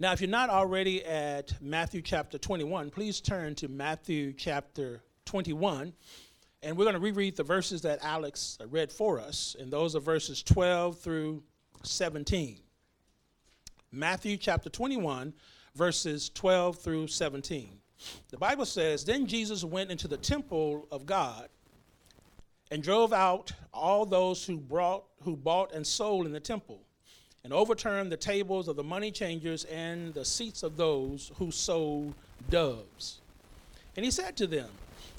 Now, if you're not already at Matthew chapter 21, please turn to Matthew chapter 21. And we're going to reread the verses that Alex read for us, and those are verses 12 through 17. Matthew chapter 21, verses 12 through 17. The Bible says, Then Jesus went into the temple of God and drove out all those who, brought, who bought and sold in the temple, and overturned the tables of the money changers and the seats of those who sold doves. And he said to them,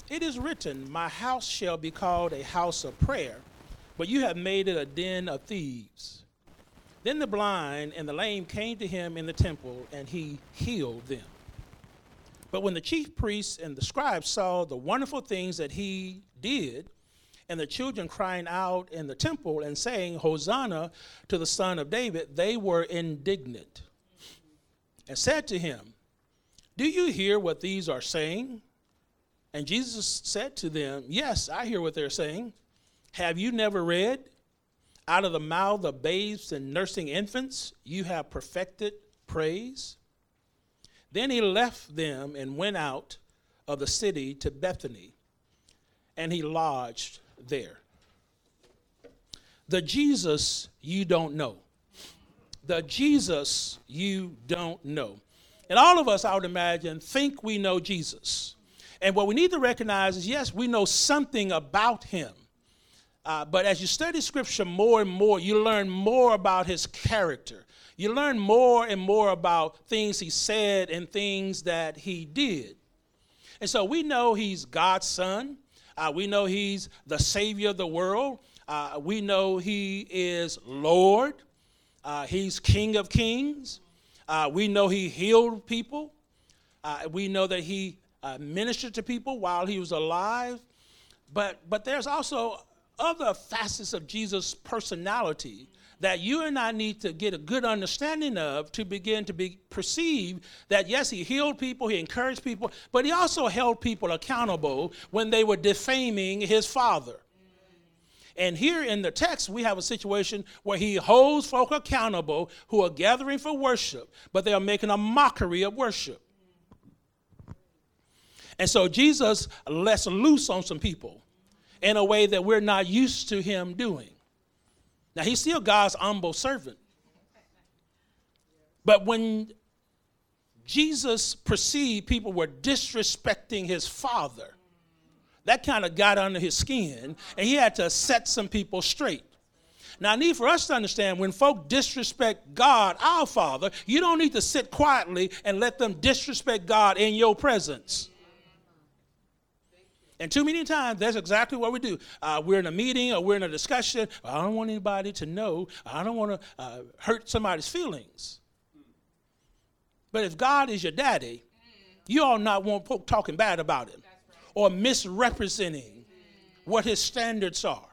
It is written, My house shall be called a house of prayer, but you have made it a den of thieves. Then the blind and the lame came to him in the temple, and he healed them. But when the chief priests and the scribes saw the wonderful things that he did, and the children crying out in the temple and saying, Hosanna to the Son of David, they were indignant and said to him, Do you hear what these are saying? And Jesus said to them, Yes, I hear what they're saying. Have you never read? Out of the mouth of babes and nursing infants, you have perfected praise. Then he left them and went out of the city to Bethany, and he lodged there. The Jesus you don't know. The Jesus you don't know. And all of us, I would imagine, think we know Jesus. And what we need to recognize is yes, we know something about him. Uh, but as you study scripture more and more, you learn more about his character. You learn more and more about things he said and things that he did. And so we know he's God's son. Uh, we know he's the savior of the world. Uh, we know he is Lord. Uh, he's King of kings. Uh, we know he healed people. Uh, we know that he uh, ministered to people while he was alive. But, but there's also other facets of Jesus' personality that you and I need to get a good understanding of to begin to be perceive that yes, he healed people, he encouraged people, but he also held people accountable when they were defaming his father. And here in the text, we have a situation where he holds folk accountable who are gathering for worship, but they are making a mockery of worship. And so Jesus lets loose on some people in a way that we're not used to him doing. Now, he's still God's humble servant. But when Jesus perceived people were disrespecting his father, that kind of got under his skin, and he had to set some people straight. Now, I need for us to understand when folk disrespect God, our Father, you don't need to sit quietly and let them disrespect God in your presence. And too many times, that's exactly what we do. Uh, we're in a meeting or we're in a discussion. I don't want anybody to know. I don't want to uh, hurt somebody's feelings. But if God is your daddy, you all not want folk talking bad about him or misrepresenting what his standards are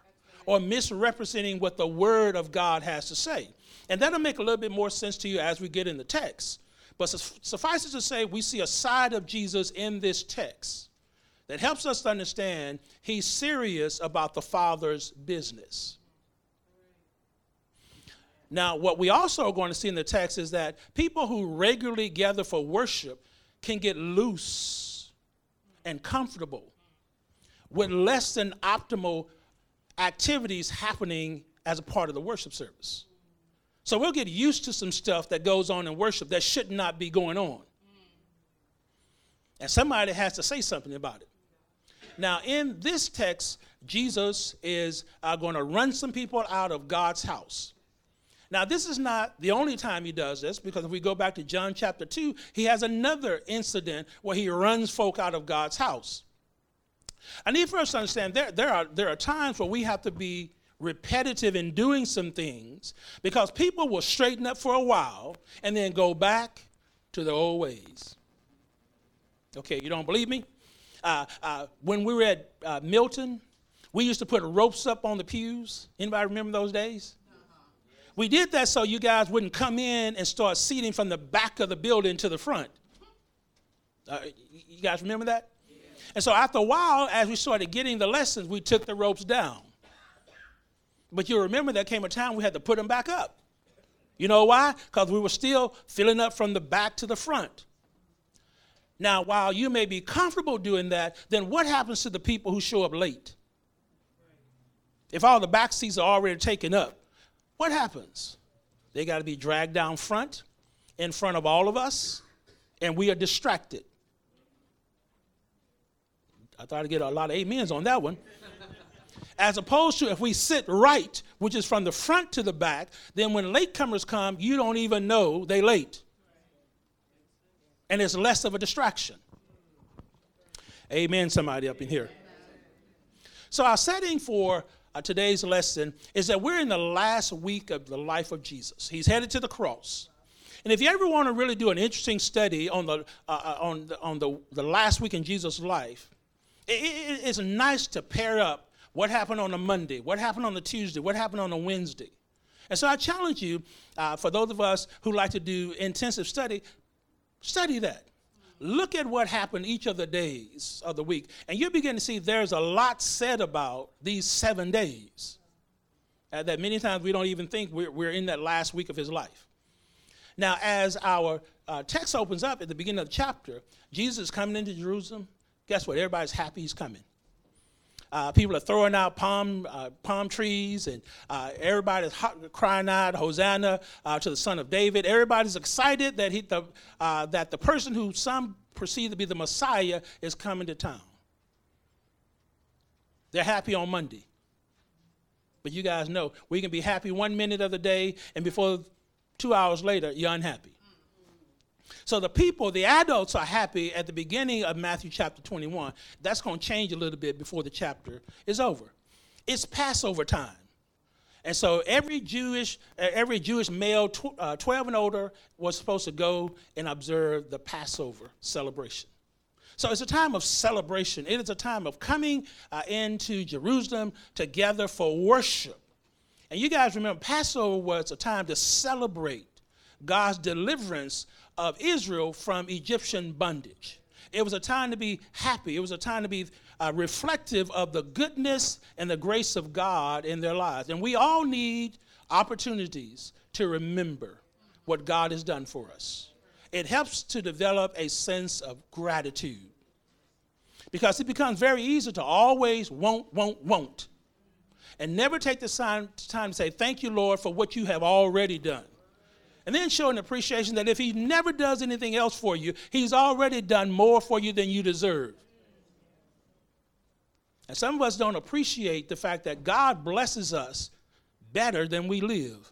or misrepresenting what the word of God has to say. And that'll make a little bit more sense to you as we get in the text. But suffice it to say, we see a side of Jesus in this text that helps us to understand he's serious about the Father's business. Now, what we also are going to see in the text is that people who regularly gather for worship can get loose and comfortable with less than optimal activities happening as a part of the worship service. So we'll get used to some stuff that goes on in worship that should not be going on. And somebody has to say something about it. Now, in this text, Jesus is uh, going to run some people out of God's house. Now, this is not the only time he does this, because if we go back to John chapter 2, he has another incident where he runs folk out of God's house. I need for us to understand there, there, are, there are times where we have to be repetitive in doing some things because people will straighten up for a while and then go back to their old ways. Okay, you don't believe me? Uh, uh, when we were at uh, Milton, we used to put ropes up on the pews. Anybody remember those days? We did that so you guys wouldn't come in and start seating from the back of the building to the front. Uh, you guys remember that? And so after a while, as we started getting the lessons, we took the ropes down. But you remember there came a time we had to put them back up. You know why? Because we were still filling up from the back to the front. Now, while you may be comfortable doing that, then what happens to the people who show up late? If all the back seats are already taken up, what happens? They got to be dragged down front, in front of all of us, and we are distracted. I thought I'd get a lot of amens on that one. As opposed to if we sit right, which is from the front to the back, then when latecomers come, you don't even know they late. And it's less of a distraction. Amen, somebody up in here. So, our setting for uh, today's lesson is that we're in the last week of the life of Jesus. He's headed to the cross. And if you ever want to really do an interesting study on the, uh, uh on the, on the, the last week in Jesus' life, it, it, it's nice to pair up what happened on a Monday? What happened on a Tuesday? What happened on a Wednesday? And so I challenge you, uh, for those of us who like to do intensive study, study that. Look at what happened each of the days of the week, and you'll begin to see there's a lot said about these seven days. Uh, that many times we don't even think we're, we're in that last week of his life. Now, as our uh, text opens up at the beginning of the chapter, Jesus is coming into Jerusalem. Guess what? Everybody's happy he's coming. Uh, people are throwing out palm, uh, palm trees, and uh, everybody's crying out, Hosanna uh, to the Son of David. Everybody's excited that, he, the, uh, that the person who some perceive to be the Messiah is coming to town. They're happy on Monday. But you guys know we can be happy one minute of the day, and before two hours later, you're unhappy. So the people, the adults are happy at the beginning of Matthew chapter 21. That's going to change a little bit before the chapter is over. It's Passover time. And so every Jewish, every Jewish male tw- uh, 12 and older was supposed to go and observe the Passover celebration. So it's a time of celebration. It is a time of coming uh, into Jerusalem together for worship. And you guys remember, Passover was a time to celebrate God's deliverance of Israel from Egyptian bondage. It was a time to be happy. It was a time to be uh, reflective of the goodness and the grace of God in their lives. And we all need opportunities to remember what God has done for us. It helps to develop a sense of gratitude because it becomes very easy to always won't, won't, won't, and never take the time, time to say, Thank you, Lord, for what you have already done. And then show an appreciation that if he never does anything else for you, he's already done more for you than you deserve. And some of us don't appreciate the fact that God blesses us better than we live.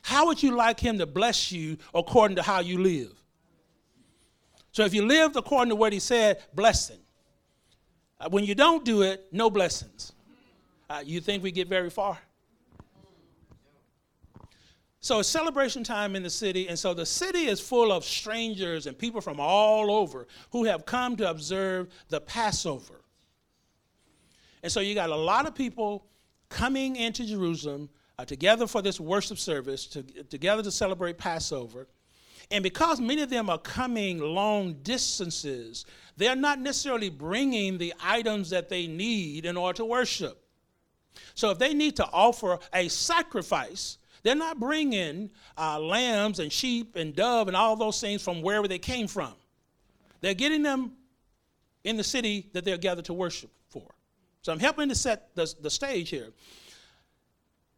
How would you like him to bless you according to how you live? So if you lived according to what he said, blessing. Uh, when you don't do it, no blessings. Uh, you think we get very far? So it's celebration time in the city, and so the city is full of strangers and people from all over who have come to observe the Passover. And so you got a lot of people coming into Jerusalem uh, together for this worship service, to, together to celebrate Passover. And because many of them are coming long distances, they're not necessarily bringing the items that they need in order to worship. So if they need to offer a sacrifice, they're not bringing uh, lambs and sheep and dove and all those things from wherever they came from. They're getting them in the city that they're gathered to worship for. So I'm helping to set the, the stage here.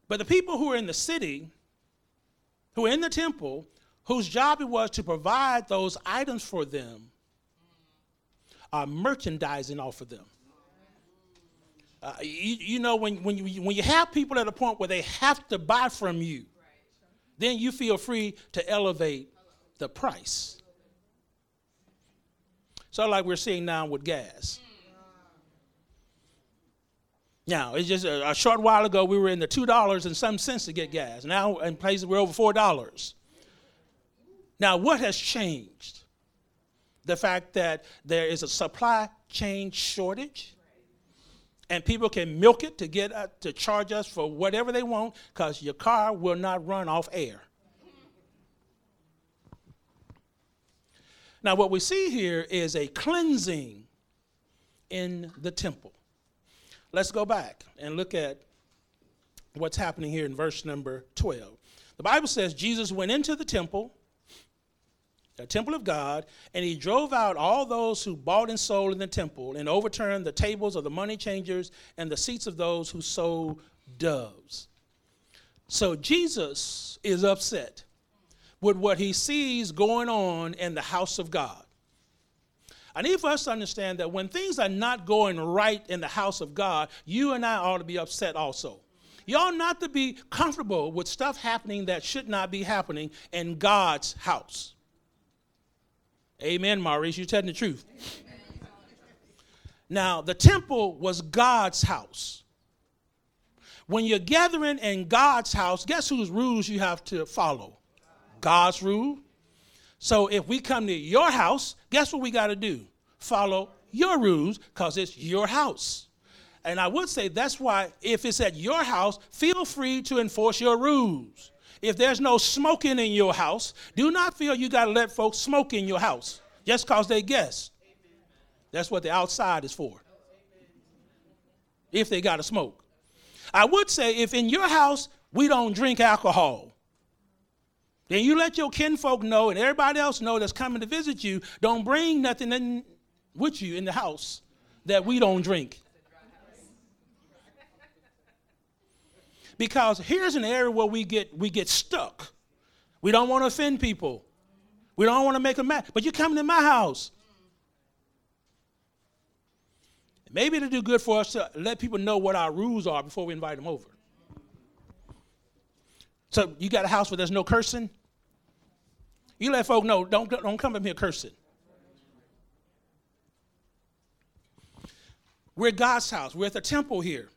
But the people who are in the city, who are in the temple, whose job it was to provide those items for them, are merchandising off of them. Uh, you, you, know, when, when, you, when you have people at a point where they have to buy from you, then you feel free to elevate the price. So, like we're seeing now with gas. Now, it's just a, a, short while ago, we were in the $2 and some cents to get gas. Now, in places, we're over $4. Now, what has changed? The fact that there is a supply chain shortage and people can milk it to get uh, to charge us for whatever they want because your car will not run off air. Now, what we see here is a cleansing in the temple. Let's go back and look at what's happening here in verse number 12. The Bible says Jesus went into the temple, the temple of God, and he drove out all those who bought and sold in the temple and overturned the tables of the money changers and the seats of those who sold doves. So Jesus is upset with what he sees going on in the house of God. I need for us to understand that when things are not going right in the house of God, you and I ought to be upset also. Y'all not to be comfortable with stuff happening that should not be happening in God's house. Amen, Maurice. You're telling the truth. Now, the temple was God's house. When you're gathering in God's house, guess whose rules you have to follow? God's rule. So if we come to your house, guess what we got to do? Follow your rules because it's your house. And I would say that's why, if it's at your house, feel free to enforce your rules. If there's no smoking in your house, do not feel you got to let folks smoke in your house just because they guess. That's what the outside is for. If they got to smoke. I would say if in your house we don't drink alcohol, then you let your kinfolk know and everybody else know that's coming to visit you, don't bring nothing in with you in the house that we don't drink. Because here's an area where we get we get stuck. We don't want to offend people. We don't want to make them mad. But you're coming to my house. Maybe it'll do good for us to let people know what our rules are before we invite them over. So you got a house where there's no cursing? You let folk know, don't, don't come in here cursing. We're God's house. We're at the temple here.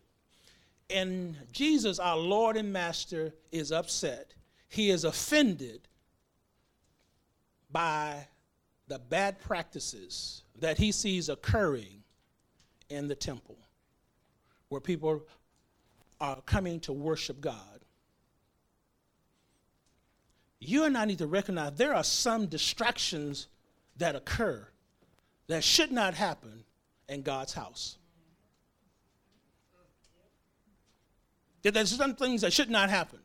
And Jesus, our Lord and Master, is upset. He is offended by the bad practices that he sees occurring in the temple where people are coming to worship God. You and I need to recognize there are some distractions that occur that should not happen in God's house. That there's some things that should not happen.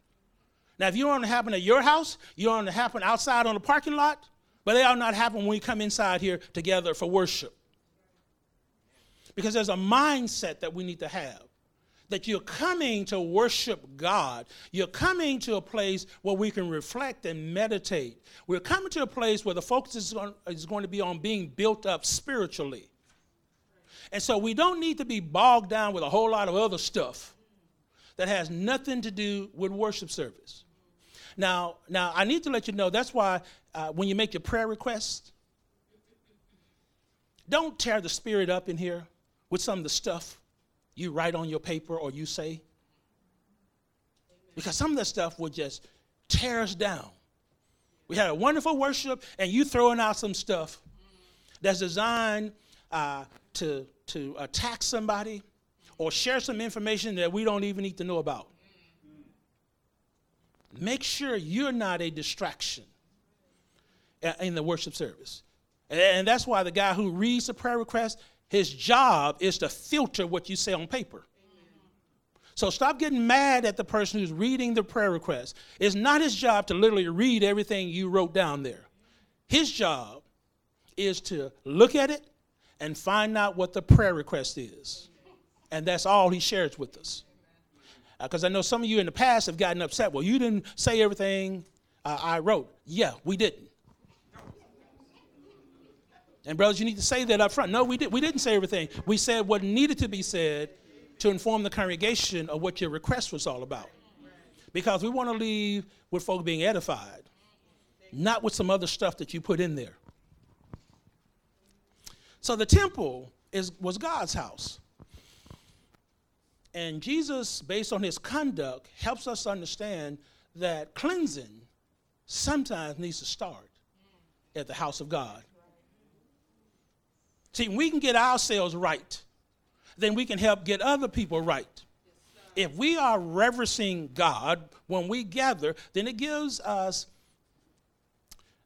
Now, if you to happen at your house, you to happen outside on the parking lot, but they ought not happen when we come inside here together for worship. Because there's a mindset that we need to have that you're coming to worship God. You're coming to a place where we can reflect and meditate. We're coming to a place where the focus is is going to be on being built up spiritually. And so we don't need to be bogged down with a whole lot of other stuff that has nothing to do with worship service. Now, now I need to let you know that's why uh, when you make your prayer request, don't tear the spirit up in here with some of the stuff you write on your paper or you say. Because some of that stuff will just tear us down. We had a wonderful worship, and you throwing out some stuff that's designed uh, to, to attack somebody or share some information that we don't even need to know about. Make sure you're not a distraction in the worship service. And that's why the guy who reads the prayer request, his job is to filter what you say on paper. So stop getting mad at the person who's reading the prayer request. It's not his job to literally read everything you wrote down there. His job is to look at it and find out what the prayer request is. And that's all he shares with us. Because uh, I know some of you in the past have gotten upset. Well, you didn't say everything uh, I wrote. Yeah, we didn't. And brothers, you need to say that up front. No, we did. We didn't say everything. We said what needed to be said to inform the congregation of what your request was all about. Because we want to leave with folk being edified, not with some other stuff that you put in there. So the temple is, was God's house. And Jesus, based on his conduct, helps us understand that cleansing sometimes needs to start at the house of God. See, we can get ourselves right, then we can help get other people right. If we are reverencing God when we gather, then it gives us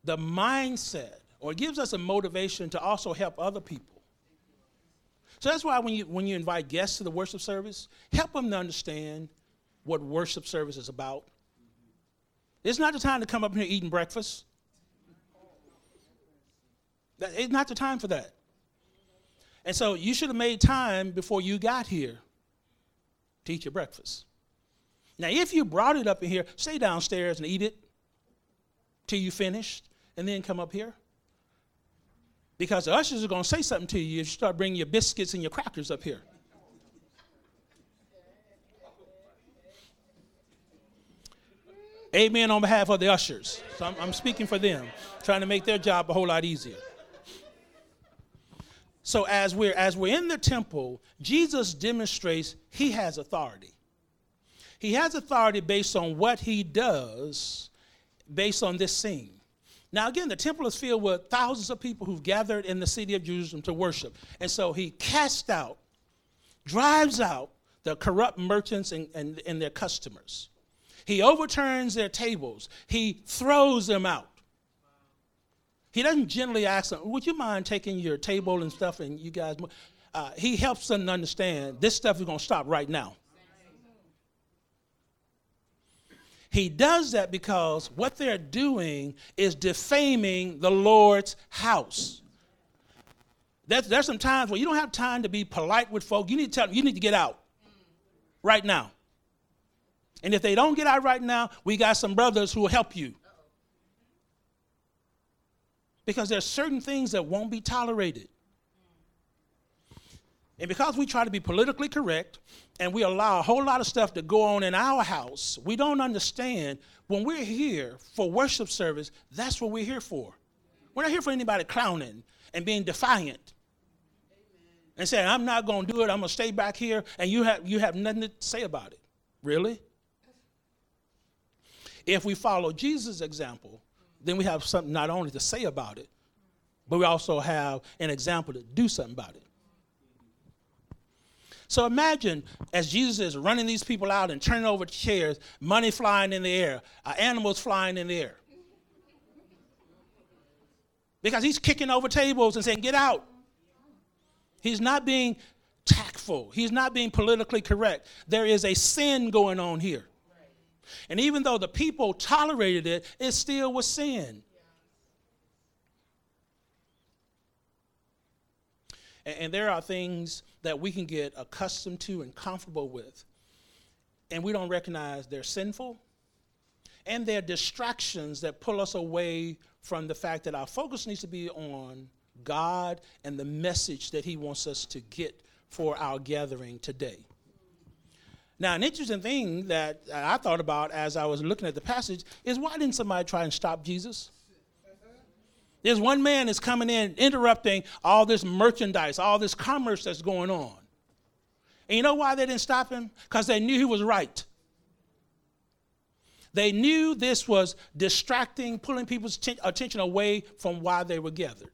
the mindset or gives us a motivation to also help other people. So that's why when you, when you invite guests to the worship service, help them to understand what worship service is about. It's not the time to come up here eating breakfast. It's not the time for that. And so you should have made time before you got here to eat your breakfast. Now, if you brought it up in here, stay downstairs and eat it till you finished, and then come up here. Because the ushers are going to say something to you if you start bringing your biscuits and your crackers up here. Amen on behalf of the ushers. So I'm, I'm speaking for them, trying to make their job a whole lot easier. So as we're as we're in the temple, Jesus demonstrates he has authority. He has authority based on what he does based on this scene. Now, again, the temple is filled with thousands of people who've gathered in the city of Jerusalem to worship. And so he casts out, drives out the corrupt merchants and, and, and their customers. He overturns their tables, he throws them out. He doesn't generally ask them, Would you mind taking your table and stuff and you guys? Uh, he helps them understand this stuff is going to stop right now. He does that because what they're doing is defaming the Lord's house. There's, there's some times where you don't have time to be polite with folk. You need to tell them, you need to get out right now. And if they don't get out right now, we got some brothers who will help you. Because there's certain things that won't be tolerated. And because we try to be politically correct and we allow a whole lot of stuff to go on in our house, we don't understand when we're here for worship service, that's what we're here for. We're not here for anybody clowning and being defiant and saying, I'm not going to do it, I'm going to stay back here, and you have, you have nothing to say about it. Really? If we follow Jesus' example, then we have something not only to say about it, but we also have an example to do something about it. So imagine as Jesus is running these people out and turning over chairs, money flying in the air, uh, animals flying in the air. Because he's kicking over tables and saying, Get out. He's not being tactful, he's not being politically correct. There is a sin going on here. And even though the people tolerated it, it still was sin. And, and there are things that we can get accustomed to and comfortable with. And we don't recognize they're sinful. And they're distractions that pull us away from the fact that our focus needs to be on God and the message that He wants us to get for our gathering today. Now, an interesting thing that I thought about as I was looking at the passage is why didn't somebody try and stop Jesus? There's one man that's coming in, interrupting all this merchandise, all this commerce that's going on. And you know why they didn't stop him? Because they knew he was right. They knew this was distracting, pulling people's t- attention away from why they were gathered.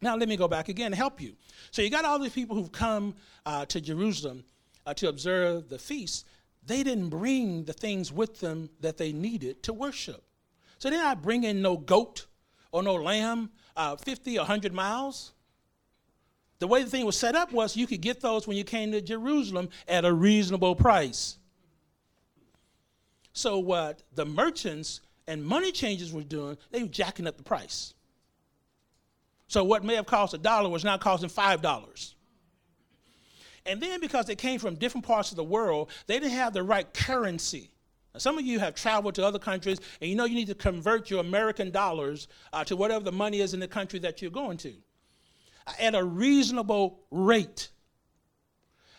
Now, let me go back again to help you. So, you got all these people who've come uh, to Jerusalem uh, to observe the feast. They didn't bring the things with them that they needed to worship. So, they're not bringing no goat or no lamb uh, 50 or 100 miles. The way the thing was set up was you could get those when you came to Jerusalem at a reasonable price. So, what the merchants and money changers were doing, they were jacking up the price. So, what may have cost a dollar was now costing $5. And then, because they came from different parts of the world, they didn't have the right currency. Some of you have traveled to other countries and you know you need to convert your American dollars uh, to whatever the money is in the country that you're going to uh, at a reasonable rate.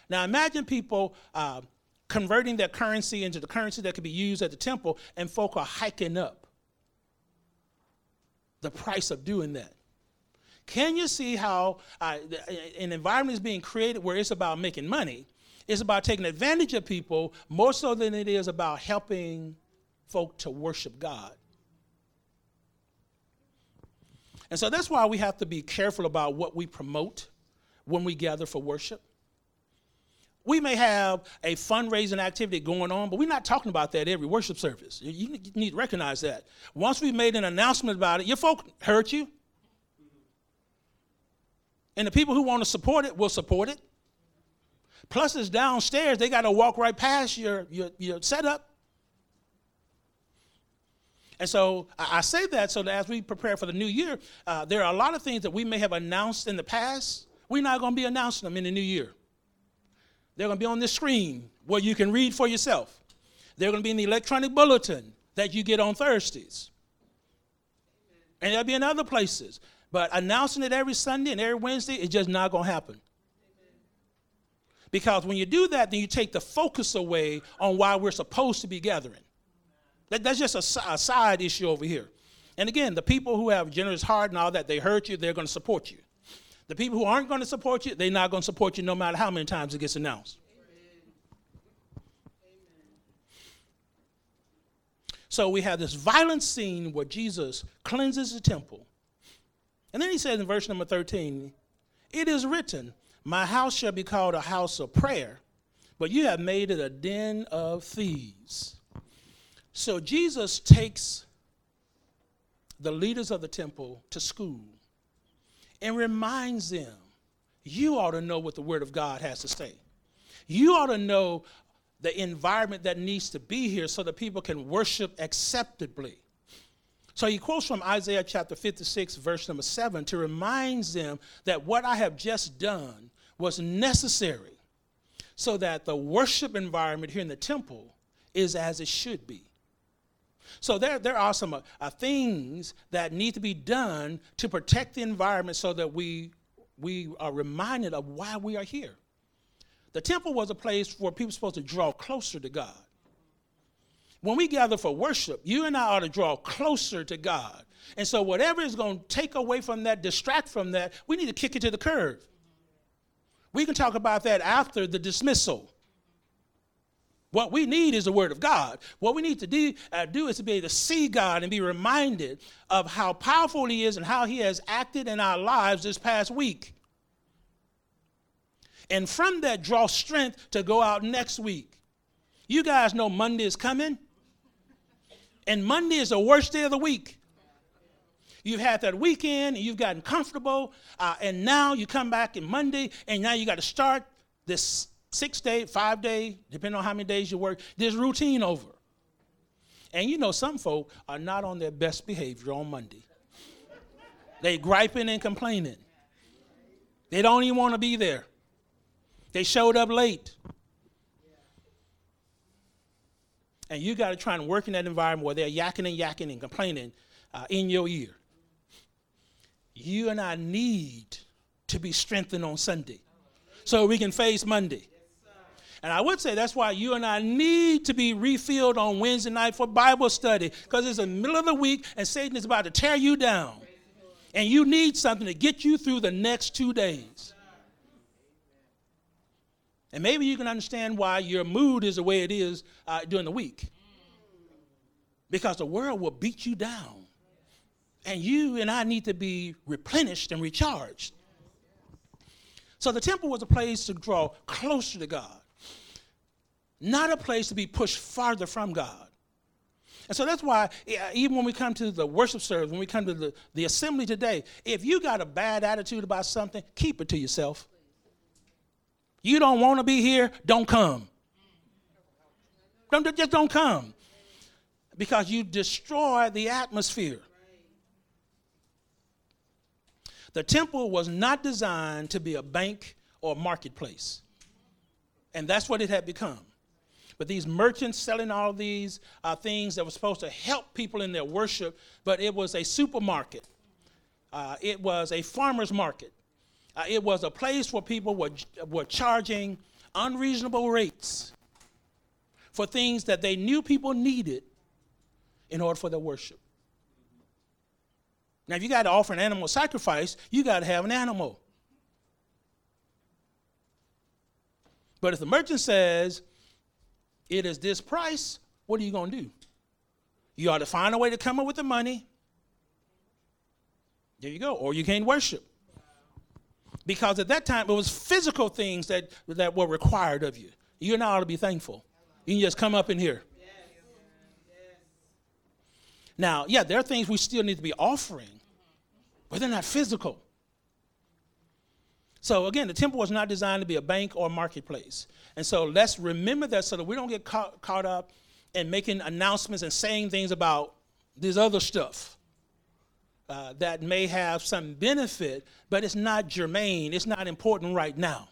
Now imagine people uh, converting their currency into the currency that could be used at the temple, and folk are hiking up the price of doing that. Can you see how uh, an environment is being created where it's about making money? It's about taking advantage of people more so than it is about helping folk to worship God. And so that's why we have to be careful about what we promote when we gather for worship. We may have a fundraising activity going on, but we're not talking about that every worship service. You need to recognize that. Once we've made an announcement about it, your folk heard you. And the people who want to support it will support it. Plus, it's downstairs. They got to walk right past your, your, your setup. And so I say that so that as we prepare for the new year, uh, there are a lot of things that we may have announced in the past. We're not going to be announcing them in the new year. They're going to be on the screen where you can read for yourself. They're going to be in the electronic bulletin that you get on Thursdays. And they'll be in other places. But announcing it every Sunday and every Wednesday is just not going to happen. Because when you do that, then you take the focus away on why we're supposed to be gathering. That, that's just a, a side issue over here. And again, the people who have generous heart and all that, they hurt you, they're going to support you. The people who aren't going to support you, they're not going to support you no matter how many times it gets announced. So we have this violent scene where Jesus cleanses the temple. And then he says in verse number 13, It is written, My house shall be called a house of prayer, but you have made it a den of thieves. So Jesus takes the leaders of the temple to school and reminds them you ought to know what the Word of God has to say. You ought to know the environment that needs to be here so that people can worship acceptably. So he quotes from Isaiah chapter 56, verse number 7, to remind them that what I have just done was necessary so that the worship environment here in the temple is as it should be. So there, there are some uh, uh, things that need to be done to protect the environment so that we, we are reminded of why we are here. The temple was a place where people were supposed to draw closer to God. When we gather for worship, you and I ought to draw closer to God. And so, whatever is going to take away from that, distract from that, we need to kick it to the curb. We can talk about that after the dismissal. What we need is the Word of God. What we need to do, uh, do is to be able to see God and be reminded of how powerful He is and how He has acted in our lives this past week. And from that, draw strength to go out next week. You guys know Monday is coming, and Monday is the worst day of the week. You've had that weekend, and you've gotten comfortable, uh, and now you come back in Monday, and now you got to start this six day, five day, depending on how many days you work, this routine over. And you know, some folk are not on their best behavior on Monday. they griping and complaining. They don't even want to be there. They showed up late. And you got to try and work in that environment where they're yakking and yakking and complaining uh, in your ear. You and I need to be strengthened on Sunday so we can face Monday. And I would say that's why you and I need to be refilled on Wednesday night for Bible study because it's the middle of the week and Satan is about to tear you down. And you need something to get you through the next two days. And maybe you can understand why your mood is the way it is uh, during the week. Because the world will beat you down. And you and I need to be replenished and recharged. So the temple was a place to draw closer to God not a place to be pushed farther from God. And so that's why, even when we come to the worship service, when we come to the, the assembly today, if you got a bad attitude about something, keep it to yourself. You don't want to be here, don't come. Don't, just don't come. Because you destroy the atmosphere. The temple was not designed to be a bank or a marketplace. And that's what it had become. But these merchants selling all these uh, things that were supposed to help people in their worship, but it was a supermarket. Uh, it was a farmer's market. Uh, it was a place where people were, were charging unreasonable rates for things that they knew people needed in order for their worship. Now, if you got to offer an animal sacrifice, you got to have an animal. But if the merchant says, it is this price, what are you going to do? You ought to find a way to come up with the money. There you go. Or you can't worship. Because at that time, it was physical things that, that were required of you. You now ought to be thankful. You can just come up in here. Now, yeah, there are things we still need to be offering, but they're not physical. So again, the temple was not designed to be a bank or a marketplace. And so let's remember that so that we don't get caught, caught up in making announcements and saying things about this other stuff uh, that may have some benefit, but it's not germane, it's not important right now.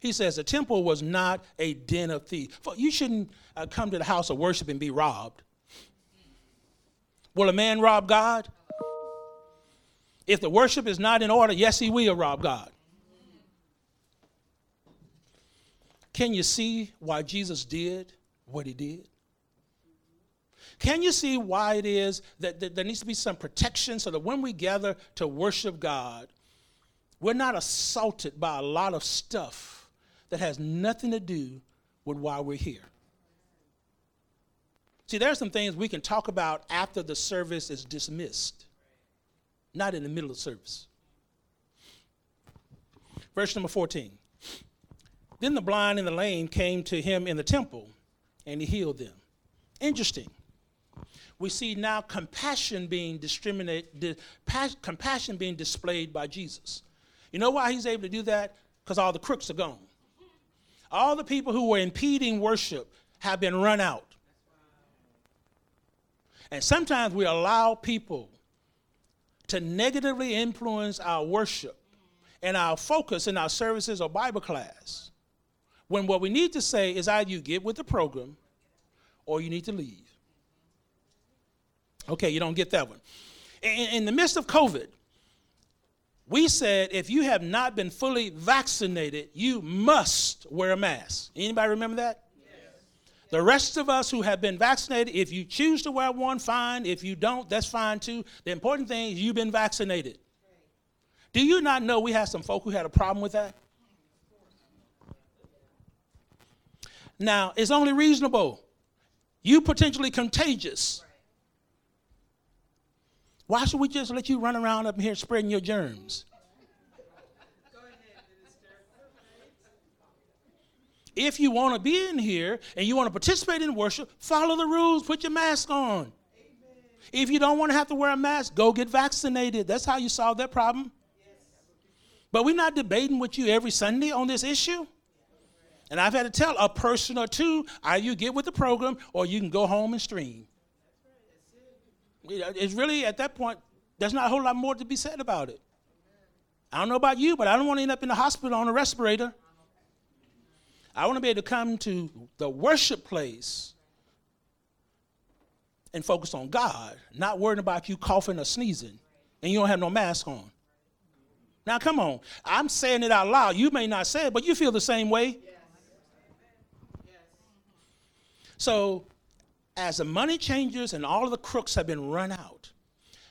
He says the temple was not a den of thieves. You shouldn't uh, come to the house of worship and be robbed. Will a man rob God? If the worship is not in order, yes, he will rob God. Can you see why Jesus did what he did? Can you see why it is that, that there needs to be some protection so that when we gather to worship God, we're not assaulted by a lot of stuff that has nothing to do with why we're here? See, there are some things we can talk about after the service is dismissed not in the middle of service. Verse number 14. Then the blind and the lame came to him in the temple, and he healed them. Interesting. We see now compassion being discriminated, compassion being displayed by Jesus. You know why he's able to do that? Because all the crooks are gone. All the people who were impeding worship have been run out. And sometimes we allow people to negatively influence our worship and our focus in our services or Bible class. When what we need to say is either you get with the program or you need to leave. Okay, you don't get that one. In, in the midst of COVID, we said if you have not been fully vaccinated, you must wear a mask. Anybody remember that? The rest of us who have been vaccinated, if you choose to wear one, fine. If you don't, that's fine too. The important thing is you've been vaccinated. Do you not know we had some folk who had a problem with that? Now, it's only reasonable. You potentially contagious. Why should we just let you run around up here spreading your germs? If you want to be in here and you want to participate in worship, follow the rules, put your mask on. Amen. If you don't want to have to wear a mask, go get vaccinated. That's how you solve that problem. Yes. But we're not debating with you every Sunday on this issue. And I've had to tell a person or two, either you get with the program or you can go home and stream. It's really, at that point, there's not a whole lot more to be said about it. I don't know about you, but I don't want to end up in the hospital on a respirator. I want to be able to come to the worship place and focus on God, not worrying about you coughing or sneezing and you don't have no mask on. Now, come on. I'm saying it out loud. You may not say it, but you feel the same way. So, as the money changers and all of the crooks have been run out,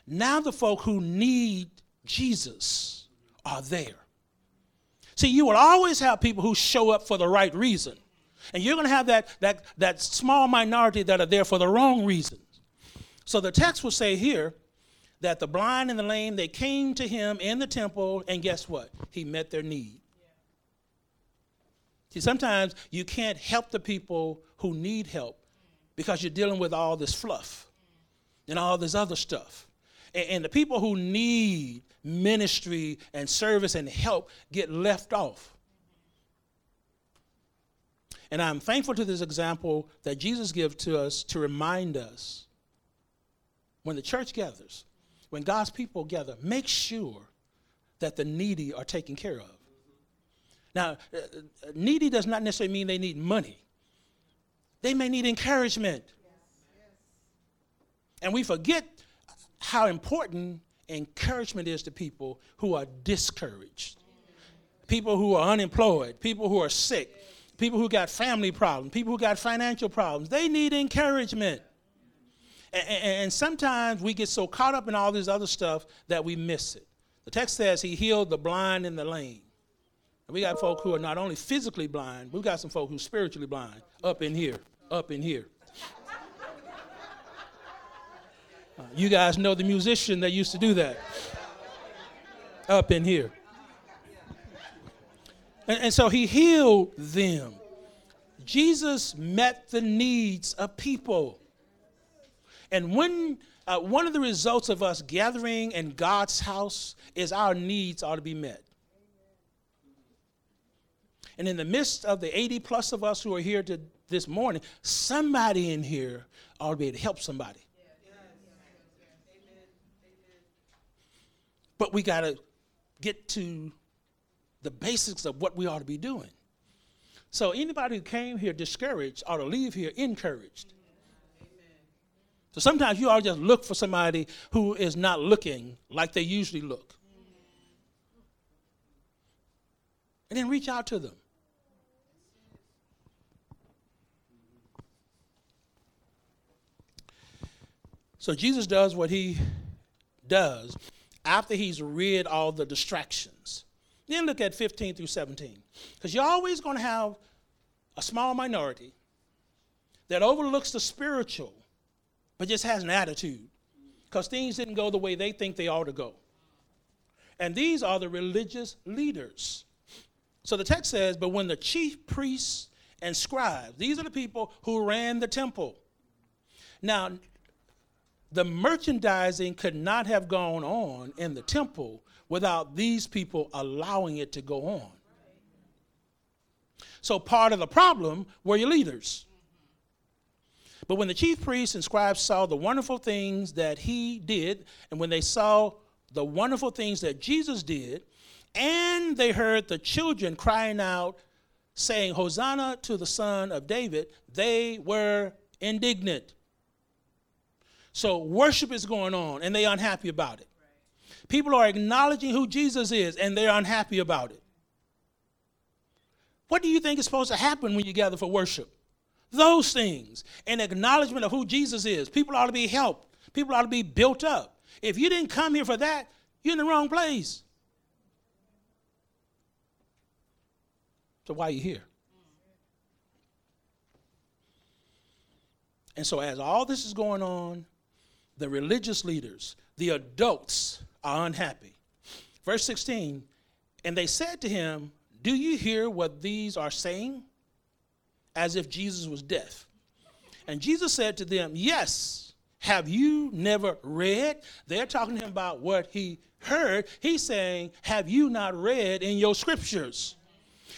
now the folk who need Jesus are there. See, you will always have people who show up for the right reason. And you're going to have that, that, that small minority that are there for the wrong reasons. So the text will say here that the blind and the lame, they came to him in the temple, and guess what? He met their need. See, sometimes you can't help the people who need help because you're dealing with all this fluff and all this other stuff. And, and the people who need ministry and service and help get left off. And I'm thankful to this example that Jesus gives to us to remind us when the church gathers, when God's people gather, make sure that the needy are taken care of. Now, uh, uh, needy does not necessarily mean they need money, they may need encouragement. And we forget how important encouragement is to people who are discouraged, people who are unemployed, people who are sick, people who got family problems, people who got financial problems. They need encouragement. And, and, sometimes we get so caught up in all this other stuff that we miss it. The text says he healed the blind and the lame. And we got folk who are not only physically blind, we've got some folk who are spiritually blind up in here, up in here. You guys know the musician that used to do that up in here. And, and, so he healed them. Jesus met the needs of people. And when uh, one of the results of us gathering in God's house is our needs ought to be met. And in the midst of the 80 plus of us who are here to, this morning, somebody in here ought to be able to help somebody. But we got to get to the basics of what we ought to be doing. So anybody who came here discouraged ought to leave here encouraged. So sometimes you ought to just look for somebody who is not looking like they usually look. And then reach out to them. So Jesus does what he does after he's rid all the distractions. Then look at 15 through 17. Because you're always going to have a small minority that overlooks the spiritual, but just has an attitude because things didn't go the way they think they ought to go. And these are the religious leaders. So the text says, But when the chief priests and scribes, these are the people who ran the temple. Now, the merchandising could not have gone on in the temple without these people allowing it to go on. So part of the problem were your leaders. But when the chief priests and scribes saw the wonderful things that he did, and when they saw the wonderful things that Jesus did, and they heard the children crying out, saying, Hosanna to the Son of David, they were indignant. So worship is going on and they're unhappy about it. People are acknowledging who Jesus is and they're unhappy about it. What do you think is supposed to happen when you gather for worship? Those things. An acknowledgement of who Jesus is. People ought to be helped. People ought to be built up. If you didn't come here for that, you're in the wrong place. So why are you here? And so as all this is going on, the religious leaders, the adults are unhappy. Verse 16, and they said to him, Do you hear what these are saying? As if Jesus was deaf. And Jesus said to them, Yes, have you never read? They're talking to him about what he heard. He's saying, Have you not read in your scriptures?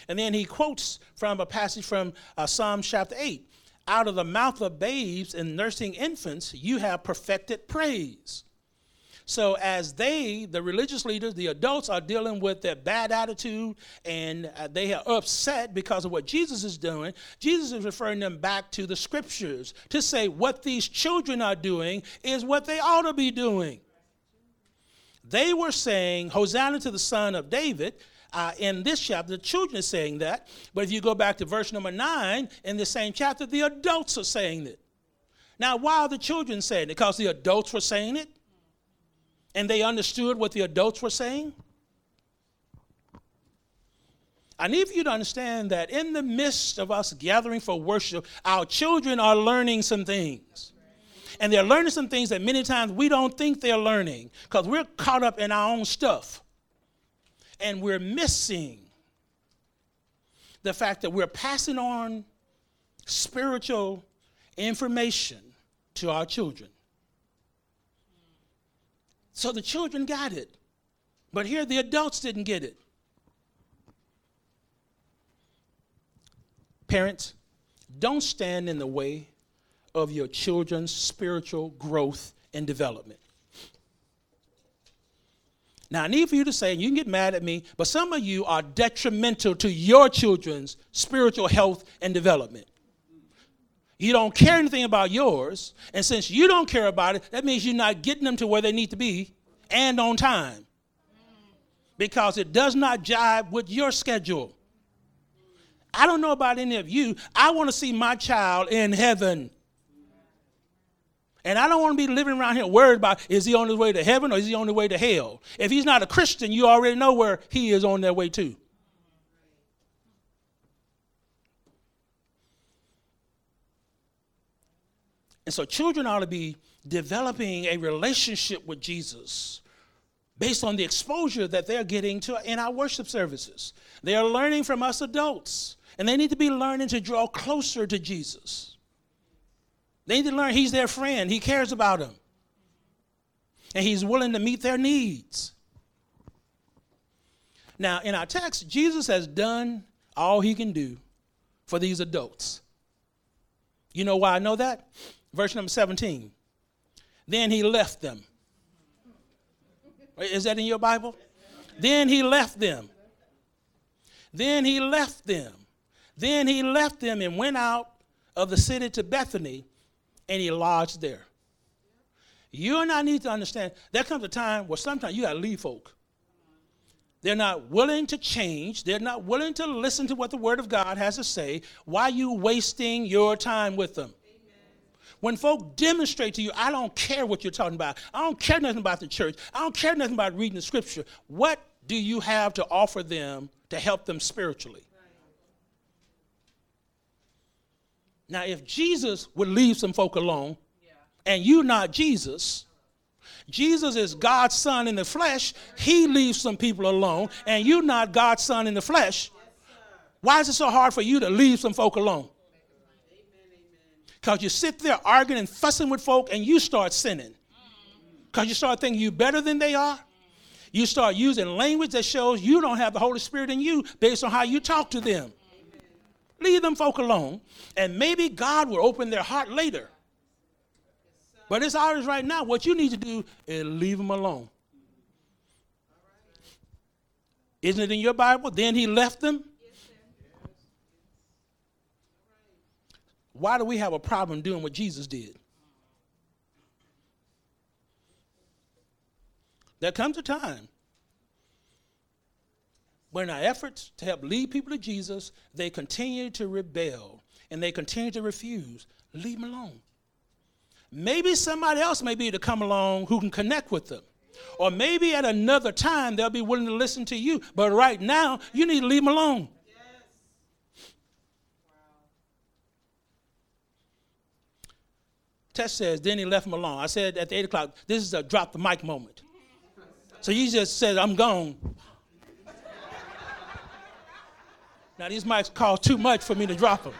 And then he quotes from a passage from uh, Psalm chapter 8 out of the mouth of babes and nursing infants, you have perfected praise. So, as they, the religious leaders, the adults, are dealing with their bad attitude and uh, they are upset because of what Jesus is doing, Jesus is referring them back to the scriptures to say what these children are doing is what they ought to be doing. They were saying, Hosanna to the Son of David. Uh, in this chapter, the children are saying that. But if you go back to verse number nine in the same chapter, the adults are saying it. Now, why are the children saying it? Because the adults were saying it? And they understood what the adults were saying? I need for you to understand that in the midst of us gathering for worship, our children are learning some things. And they're learning some things that many times we don't think they're learning because we're caught up in our own stuff and we're missing the fact that we're passing on spiritual information to our children. So the children got it, but here the adults didn't get it. Parents, don't stand in the way of your children's spiritual growth and development. Now, I need for you to say, and you can get mad at me, but some of you are detrimental to your children's spiritual health and development. You don't care anything about yours, and since you don't care about it, that means you're not getting them to where they need to be and on time because it does not jive with your schedule. I don't know about any of you. I want to see my child in heaven. And I don't want to be living around here worried about is he on his way to heaven or is he on his way to hell? If he's not a Christian, you already know where he is on their way to. And so children ought to be developing a relationship with Jesus based on the exposure that they're getting to in our worship services. They are learning from us adults, and they need to be learning to draw closer to Jesus. They need to learn he's their friend, he cares about them, and he's willing to meet their needs. Now, in our text, Jesus has done all he can do for these adults. You know why I know that? Verse number 17. Then he left them. Is that in your Bible? Then he left them. Then he left them. Then he left them and went out of the city to Bethany and he lodged there. You and I need to understand there comes a time where sometimes you got to leave folk. They're not willing to change. They're not willing to listen to what the Word of God has to say. Why are you wasting your time with them? When folk demonstrate to you, I don't care what you're talking about. I don't care nothing about the church. I don't care nothing about reading the scripture. What do you have to offer them to help them spiritually? Now, if Jesus would leave some folk alone, and you not Jesus, Jesus is God's son in the flesh. He leaves some people alone, and you're not God's son in the flesh. Why is it so hard for you to leave some folk alone? Because you sit there arguing and fussing with folk and you start sinning. Because you start thinking you're better than they are. You start using language that shows you don't have the Holy Spirit in you based on how you talk to them. Leave them folk alone, and maybe God will open their heart later. But it's ours right now. What you need to do is leave them alone. Isn't it in your Bible? Then he left them. Why do we have a problem doing what Jesus did? There comes a time when our efforts to help lead people to Jesus, they continue to rebel and they continue to refuse. Leave them alone. Maybe somebody else may be to come along who can connect with them. Or maybe at another time they'll be willing to listen to you. But right now, you need to leave them alone. Tess says, then he left him alone. I said at the 8 o'clock, this is a drop the mic moment. So he just said, I'm gone. Now these mics cost too much for me to drop them.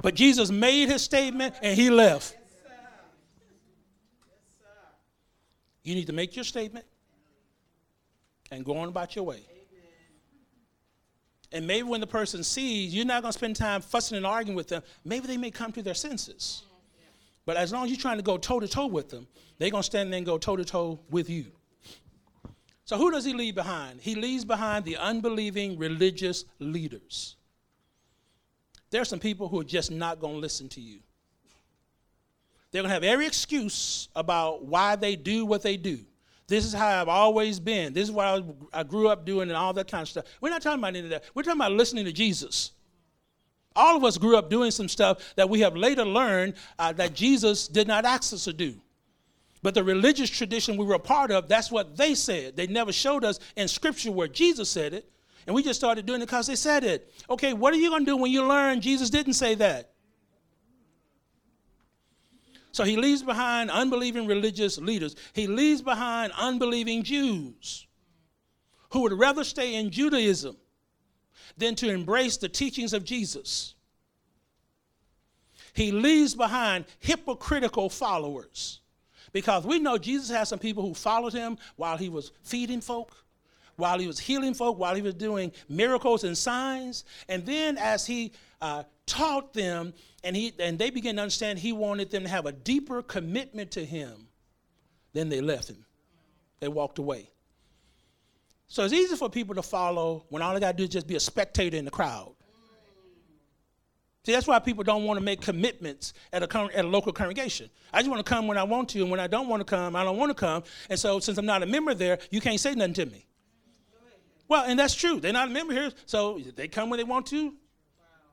But Jesus made his statement and he left. You need to make your statement and go on about your way. And maybe when the person sees you're not going to spend time fussing and arguing with them, maybe they may come to their senses. But as long as you're trying to go toe to toe with them, they're going to stand there and go toe to toe with you. So, who does he leave behind? He leaves behind the unbelieving religious leaders. There are some people who are just not going to listen to you. They're going to have every excuse about why they do what they do. This is how I've always been. This is what I, grew up doing and all that kind of stuff. We're not talking about any of that. We're talking about listening to Jesus. All of us grew up doing some stuff that we have later learned uh, that Jesus did not ask us to do. But the religious tradition we were a part of, that's what they said. They never showed us in Scripture where Jesus said it. And we just started doing it because they said it. Okay, what are you going to do when you learn Jesus didn't say that? So he leaves behind unbelieving religious leaders. He leaves behind unbelieving Jews who would rather stay in Judaism than to embrace the teachings of Jesus. He leaves behind hypocritical followers because we know Jesus had some people who followed him while he was feeding folk, while he was healing folk, while he was doing miracles and signs. And then as he uh, taught them and, he, and they began to understand he wanted them to have a deeper commitment to him, then they left him. They walked away. So it's easy for people to follow when all they got to do is just be a spectator in the crowd. See, that's why people don't want to make commitments at a, at a local congregation. I just want to come when I want to, and when I don't want to come, I don't want to come. And so, since I'm not a member there, you can't say nothing to me. Well, and that's true. They're not a member here, so they come when they want to,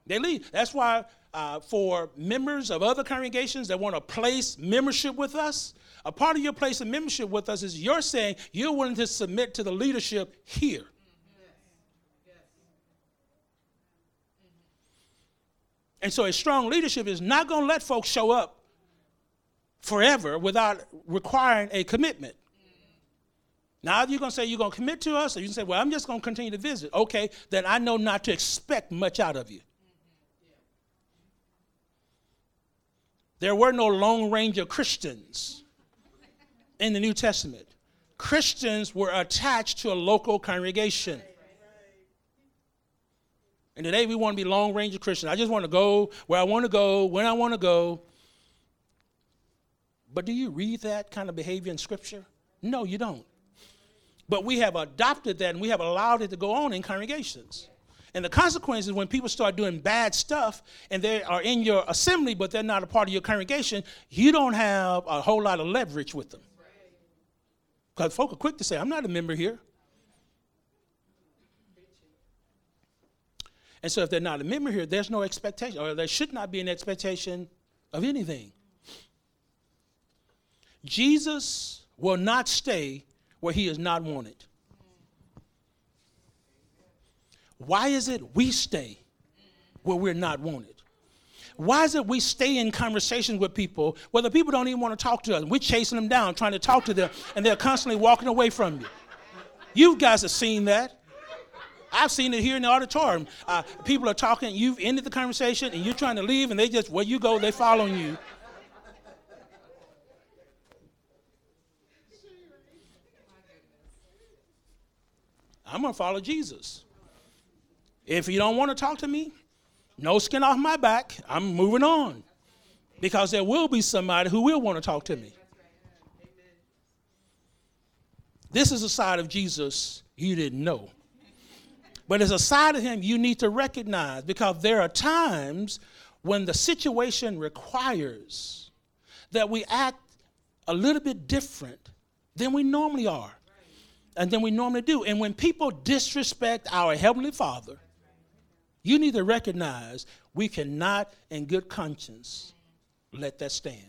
they leave. That's why uh, for members of other congregations that want to place membership with us, a part of your place of membership with us is you're saying you're willing to submit to the leadership here. And so a strong leadership is not going to let folks show up forever without requiring a commitment. Now, you're going to say you're going to commit to us, or you can say, well, I'm just going to continue to visit. Okay, then I know not to expect much out of you. There were no Lone Ranger Christians in the New Testament. Christians were attached to a local congregation. And today we want to be Lone Ranger Christians. I just want to go where I want to go, when I want to go. But do you read that kind of behavior in Scripture? No, you don't. But we have adopted that and we have allowed it to go on in congregations. And the consequence is when people start doing bad stuff and they are in your assembly, but they're not a part of your congregation, you don't have a whole lot of leverage with them. Because folk are quick to say, I'm not a member here. And so if they're not a member here, there's no expectation, or there should not be an expectation of anything. Jesus will not stay where he is not wanted. Why is it we stay where we're not wanted? Why is it we stay in conversations with people where the people don't even want to talk to us? We're chasing them down, trying to talk to them, and they're constantly walking away from you. You guys have seen that. I've seen it here in the auditorium. Uh, people are talking, you've ended the conversation, and you're trying to leave, and they just, where you go, they're following you. I'm going to follow Jesus. If you don't want to talk to me, no skin off my back. I'm moving on. Because there will be somebody who will want to talk to me. This is a side of Jesus you didn't know. But it's a side of him you need to recognize because there are times when the situation requires that we act a little bit different than we normally are and than we normally do. And when people disrespect our Heavenly Father, you need to recognize we cannot, in good conscience, let that stand.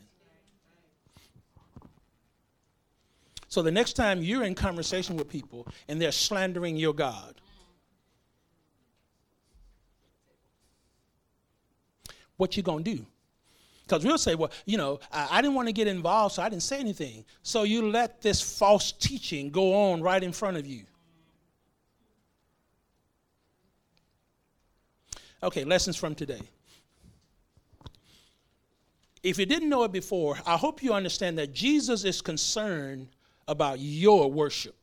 So the next time you're in conversation with people and they're slandering your God, what you gonna do? Because we'll say, well, you know, I, I, didn't want to get involved, so I didn't say anything. So you let this false teaching go on right in front of you. Okay, lessons from today. If you didn't know it before, I hope you understand that Jesus is concerned about your worship.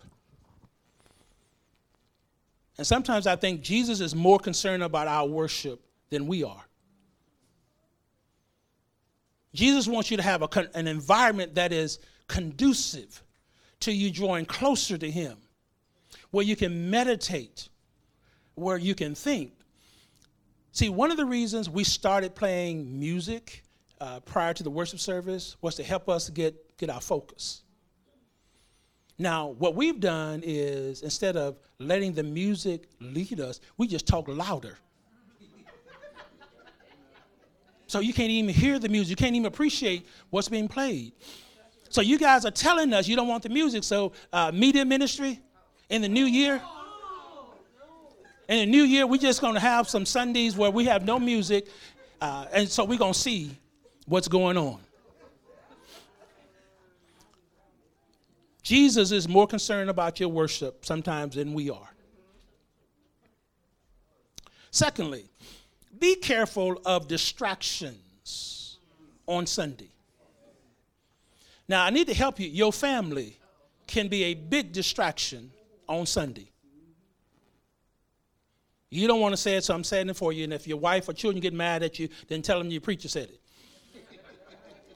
And sometimes I think Jesus is more concerned about our worship than we are. Jesus wants you to have a, an environment that is conducive to you drawing closer to Him, where you can meditate, where you can think, See, one of the reasons we started playing music uh, prior to the worship service was to help us get, get our focus. Now, what we've done is instead of letting the music lead us, we just talk louder. So you can't even hear the music, you can't even appreciate what's being played. So you guys are telling us you don't want the music. So uh, media ministry in the new year, in the new year, we're just going to have some Sundays where we have no music, uh, and so we're going to see what's going on. Jesus is more concerned about your worship sometimes than we are. Secondly, be careful of distractions on Sunday. Now, I need to help you. Your family can be a big distraction on Sunday. You don't want to say it, so I'm saying it for you. And if your wife or children get mad at you, then tell them your preacher said it.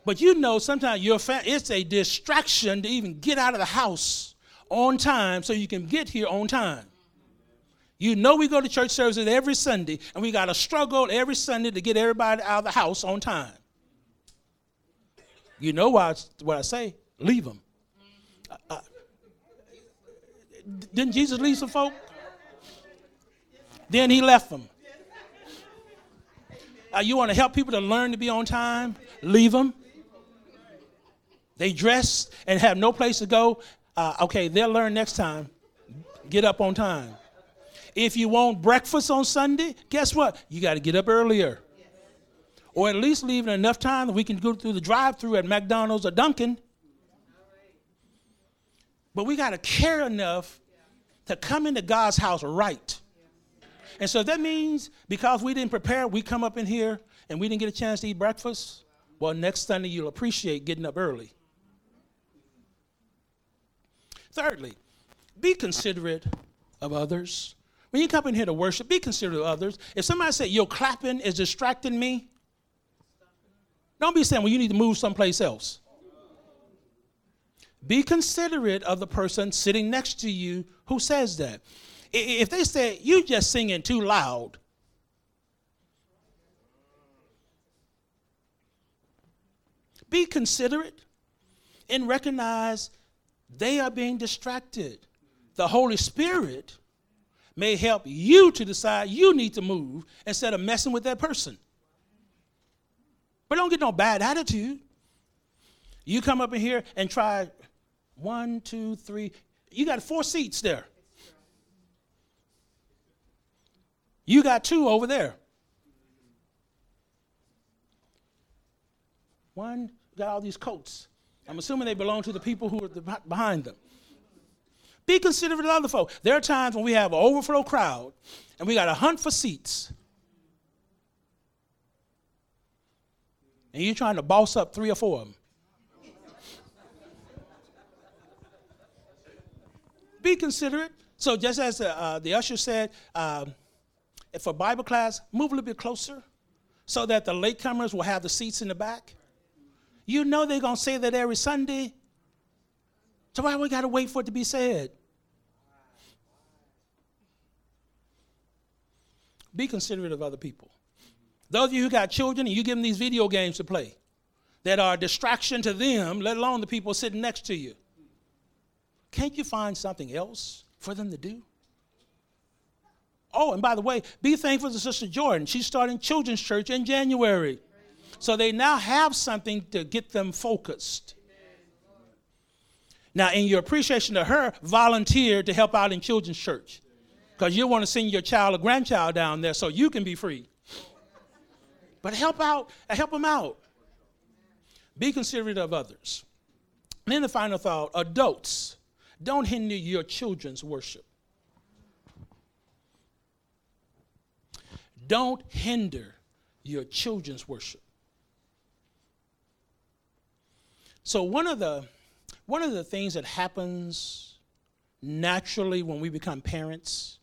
but you know, sometimes your fa- it's a distraction to even get out of the house on time so you can get here on time. You know, we go to church services every Sunday, and we got to struggle every Sunday to get everybody out of the house on time. You know why, what I say? Leave them. Uh, uh, didn't Jesus leave some folk? Then he left them. Uh, you want to help people to learn to be on time? Leave them. They dress and have no place to go. Uh, okay, they'll learn next time. Get up on time. If you want breakfast on Sunday, guess what? You got to get up earlier. Or at least leave enough time that we can go through the drive through at McDonald's or Dunkin'. But we got to care enough to come into God's house right. And so that means because we didn't prepare, we come up in here and we didn't get a chance to eat breakfast. Well, next Sunday you'll appreciate getting up early. Thirdly, be considerate of others. When you come in here to worship, be considerate of others. If somebody say your clapping is distracting me, don't be saying, well, you need to move someplace else. Be considerate of the person sitting next to you who says that. If they say, you just singing too loud, be considerate and recognize they are being distracted. The Holy Spirit may help you to decide you need to move instead of messing with that person. But don't get no bad attitude. You come up in here and try one, two, three. You got four seats there. You got two over there. One got all these coats. I'm assuming they belong to the people who are behind them. Be considerate of other folk. There are times when we have an overflow crowd and we got to hunt for seats. And you're trying to boss up three or four of them. Be considerate. So, just as the, uh, the usher said, um, for Bible class, move a little bit closer so that the latecomers will have the seats in the back. You know they're going to say that every Sunday. So why we got to wait for it to be said? Be considerate of other people. Those of you who got children and you give them these video games to play that are a distraction to them, let alone the people sitting next to you. Can't you find something else for them to do? Oh, and by the way, be thankful to Sister Jordan. She's starting children's church in January. So they now have something to get them focused. Now, in your appreciation to her, volunteer to help out in children's church. Because you want to send your child or grandchild down there so you can be free. But help out, help them out. Be considerate of others. And then the final thought adults, don't hinder your children's worship. Don't hinder your children's worship. So one of the one of the things that happens naturally when we become parents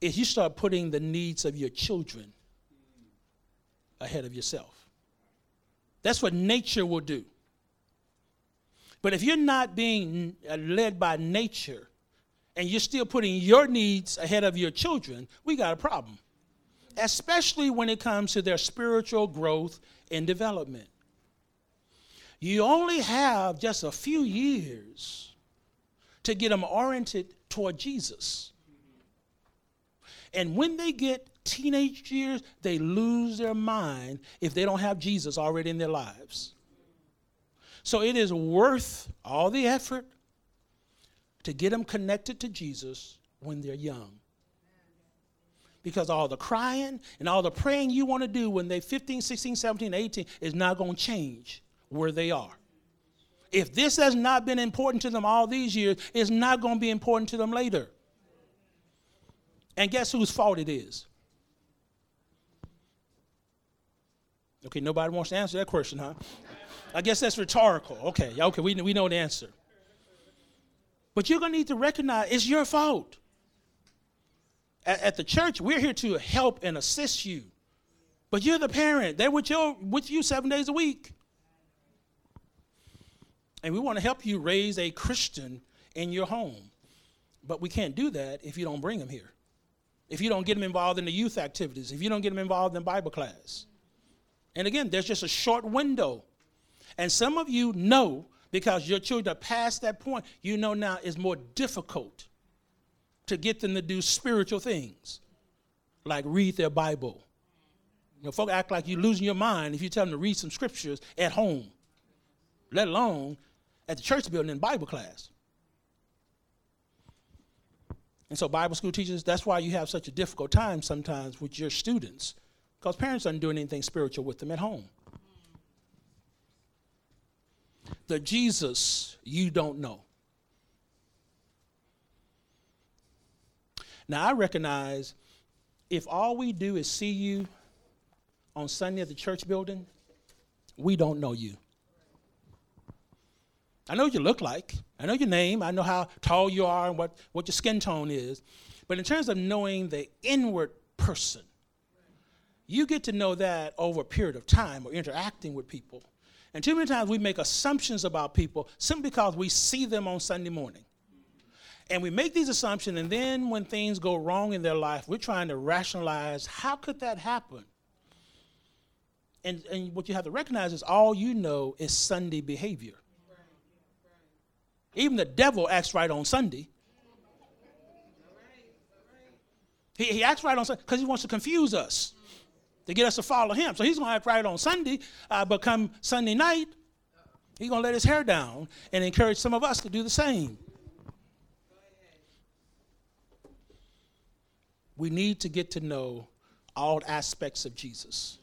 is you start putting the needs of your children ahead of yourself. That's what nature will do. But if you're not being led by nature and you're still putting your needs ahead of your children, we got a problem. Especially when it comes to their spiritual growth and development you only have just a few years to get them oriented toward Jesus. And when they get teenage years, they lose their mind if they don't have Jesus already in their lives. So it is worth all the effort to get them connected to Jesus when they're young. Because all the crying and all the praying you want to do when they're 15, 16, 17, 18 is not going to change where they are. If this has not been important to them all these years, it's not going to be important to them later. And guess whose fault it is? Okay, nobody wants to answer that question, huh? I guess that's rhetorical. Okay, okay, we, we know the answer. But you're going to need to recognize it's your fault. At, at, the church, we're here to help and assist you. But you're the parent. They're with, your, with you seven days a week. And we want to help you raise a Christian in your home. But we can't do that if you don't bring them here. If you don't get them involved in the youth activities, if you don't get them involved in Bible class. And again, there's just a short window. And some of you know because your children are past that point, you know now it's more difficult to get them to do spiritual things like read their Bible. You know, act like you're losing your mind if you tell them to read some scriptures at home, let alone at the church building in Bible class. And so, Bible school teachers, that's why you have such a difficult time sometimes with your students, because parents aren't doing anything spiritual with them at home. The Jesus you don't know. Now, I recognize if all we do is see you on Sunday at the church building, we don't know you. I know what you look like. I know your name. I know how tall you are and what, what your skin tone is. But in terms of knowing the inward person, you get to know that over a period of time or interacting with people. And too many times we make assumptions about people simply because we see them on Sunday morning. And we make these assumptions, and then when things go wrong in their life, we're trying to rationalize how could that happen? And, and what you have to recognize is all you know is Sunday behavior. Even the devil acts right on Sunday. He, he acts right on Sunday because he wants to confuse us to get us to follow him. So he's going to act right on Sunday, uh, but come Sunday night, he's going to let his hair down and encourage some of us to do the same. We need to get to know all aspects of Jesus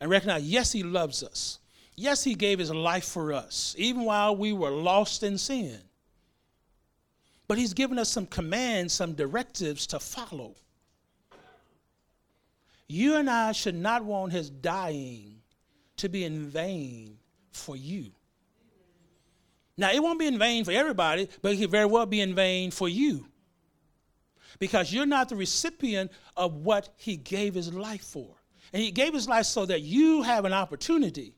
and recognize yes, he loves us. Yes, he gave his life for us, even while we were lost in sin. But he's given us some commands, some directives to follow. You and I should not want his dying to be in vain for you. Now, it won't be in vain for everybody, but it could very well be in vain for you. Because you're not the recipient of what he gave his life for. And he gave his life so that you have an opportunity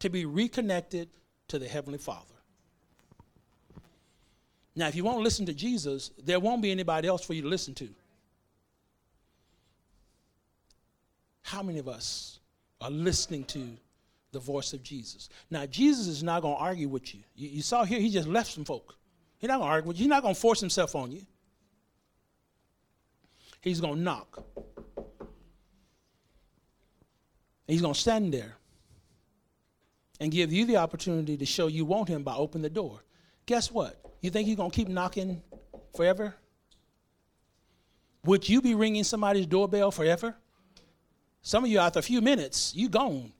to be reconnected to the Heavenly Father. Now, if you won't listen to Jesus, there won't be anybody else for you to listen to. How many of us are listening to the voice of Jesus? Now, Jesus is not going to argue with you. you. You saw here, he just left some folk. He's not going to argue with you. He's not going to force himself on you. He's going to knock. He's going to stand there and give you the opportunity to show you want him by opening the door. Guess what? You think he's going to keep knocking forever? Would you be ringing somebody's doorbell forever? Some of you, after a few minutes, you gone.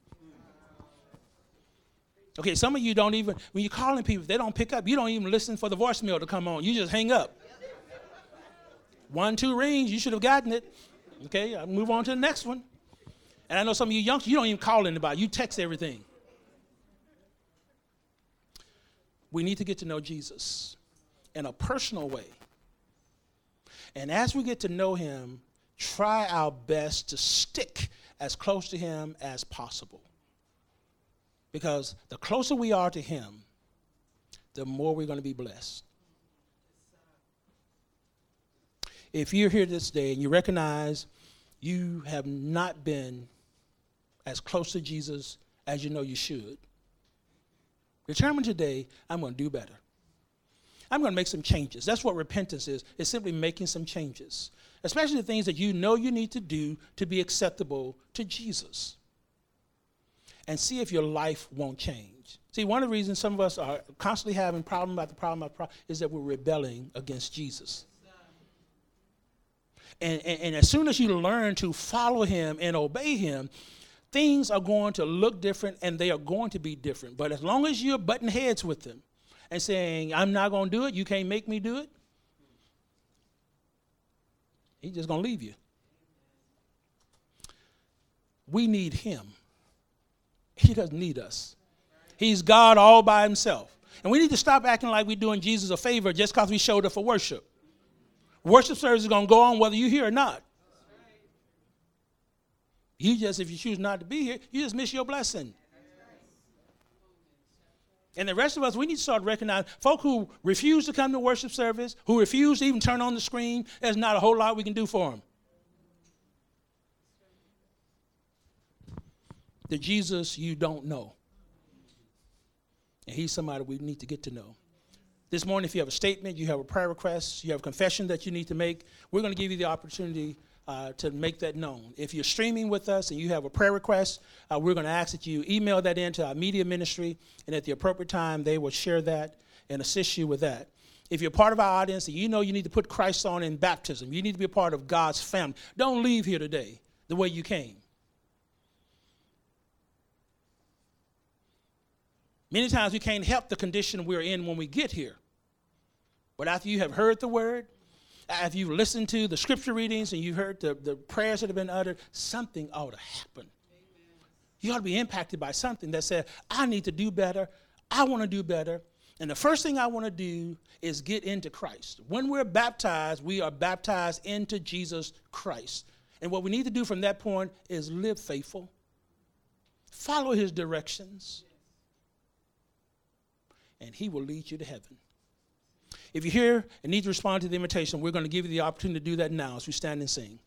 Okay, some of you don't even, when you're calling people, they don't pick up. You don't even listen for the voicemail to come on. You just hang up. One, two rings, you should have gotten it. Okay, I'll move on to the next one. And I know some of you youngsters, you don't even call anybody, you text everything. We need to get to know Jesus in a personal way. And as we get to know him, try our best to stick as close to Him as possible. Because the closer we are to Him, the more we're going to be blessed. If you're here this day and you recognize you have not been as close to Jesus as you know you should, determine today, I'm going to do better. I'm going to make some changes. That's what repentance is. It's simply making some changes especially the things that you know you need to do to be acceptable to Jesus. And see if your life won't change. See, one of the reasons some of us are constantly having problem after problem after problem is that we're rebelling against Jesus. And, and, and as soon as you learn to follow him and obey him, things are going to look different and they are going to be different. But as long as you're butting heads with them and saying, I'm not going to do it, you can't make me do it, He's just going to leave you. We need him. He doesn't need us. He's God all by himself. And we need to stop acting like we're doing Jesus a favor just because we showed up for worship. Worship service is going to go on whether you're here or not. You just, if you choose not to be here, you just miss your blessing. And the rest of us, we need to start recognizing folk who refuse to come to worship service, who refuse to even turn on the screen, there's not a whole lot we can do for them. The Jesus you don't know. And he's somebody we need to get to know. This morning, if you have a statement, you have a prayer request, you have a confession that you need to make, we're going to give you the opportunity uh, to make that known. If you're streaming with us and you have a prayer request, uh, we're going to ask that you email that into our media ministry, and at the appropriate time, they will share that and assist you with that. If you're part of our audience and you know you need to put Christ on in baptism, you need to be a part of God's family, don't leave here today the way you came. Many times we can't help the condition we're in when we get here. But after you have heard the word, if you've listened to the scripture readings and you've heard the, the prayers that have been uttered, something ought to happen. Amen. You ought to be impacted by something that said, I need to do better. I want to do better. And the first thing I want to do is get into Christ. When we're baptized, we are baptized into Jesus Christ. And what we need to do from that point is live faithful, follow his directions, and he will lead you to heaven. If you're here and need to respond to the invitation, we're going to give you the opportunity to do that now as we stand and sing.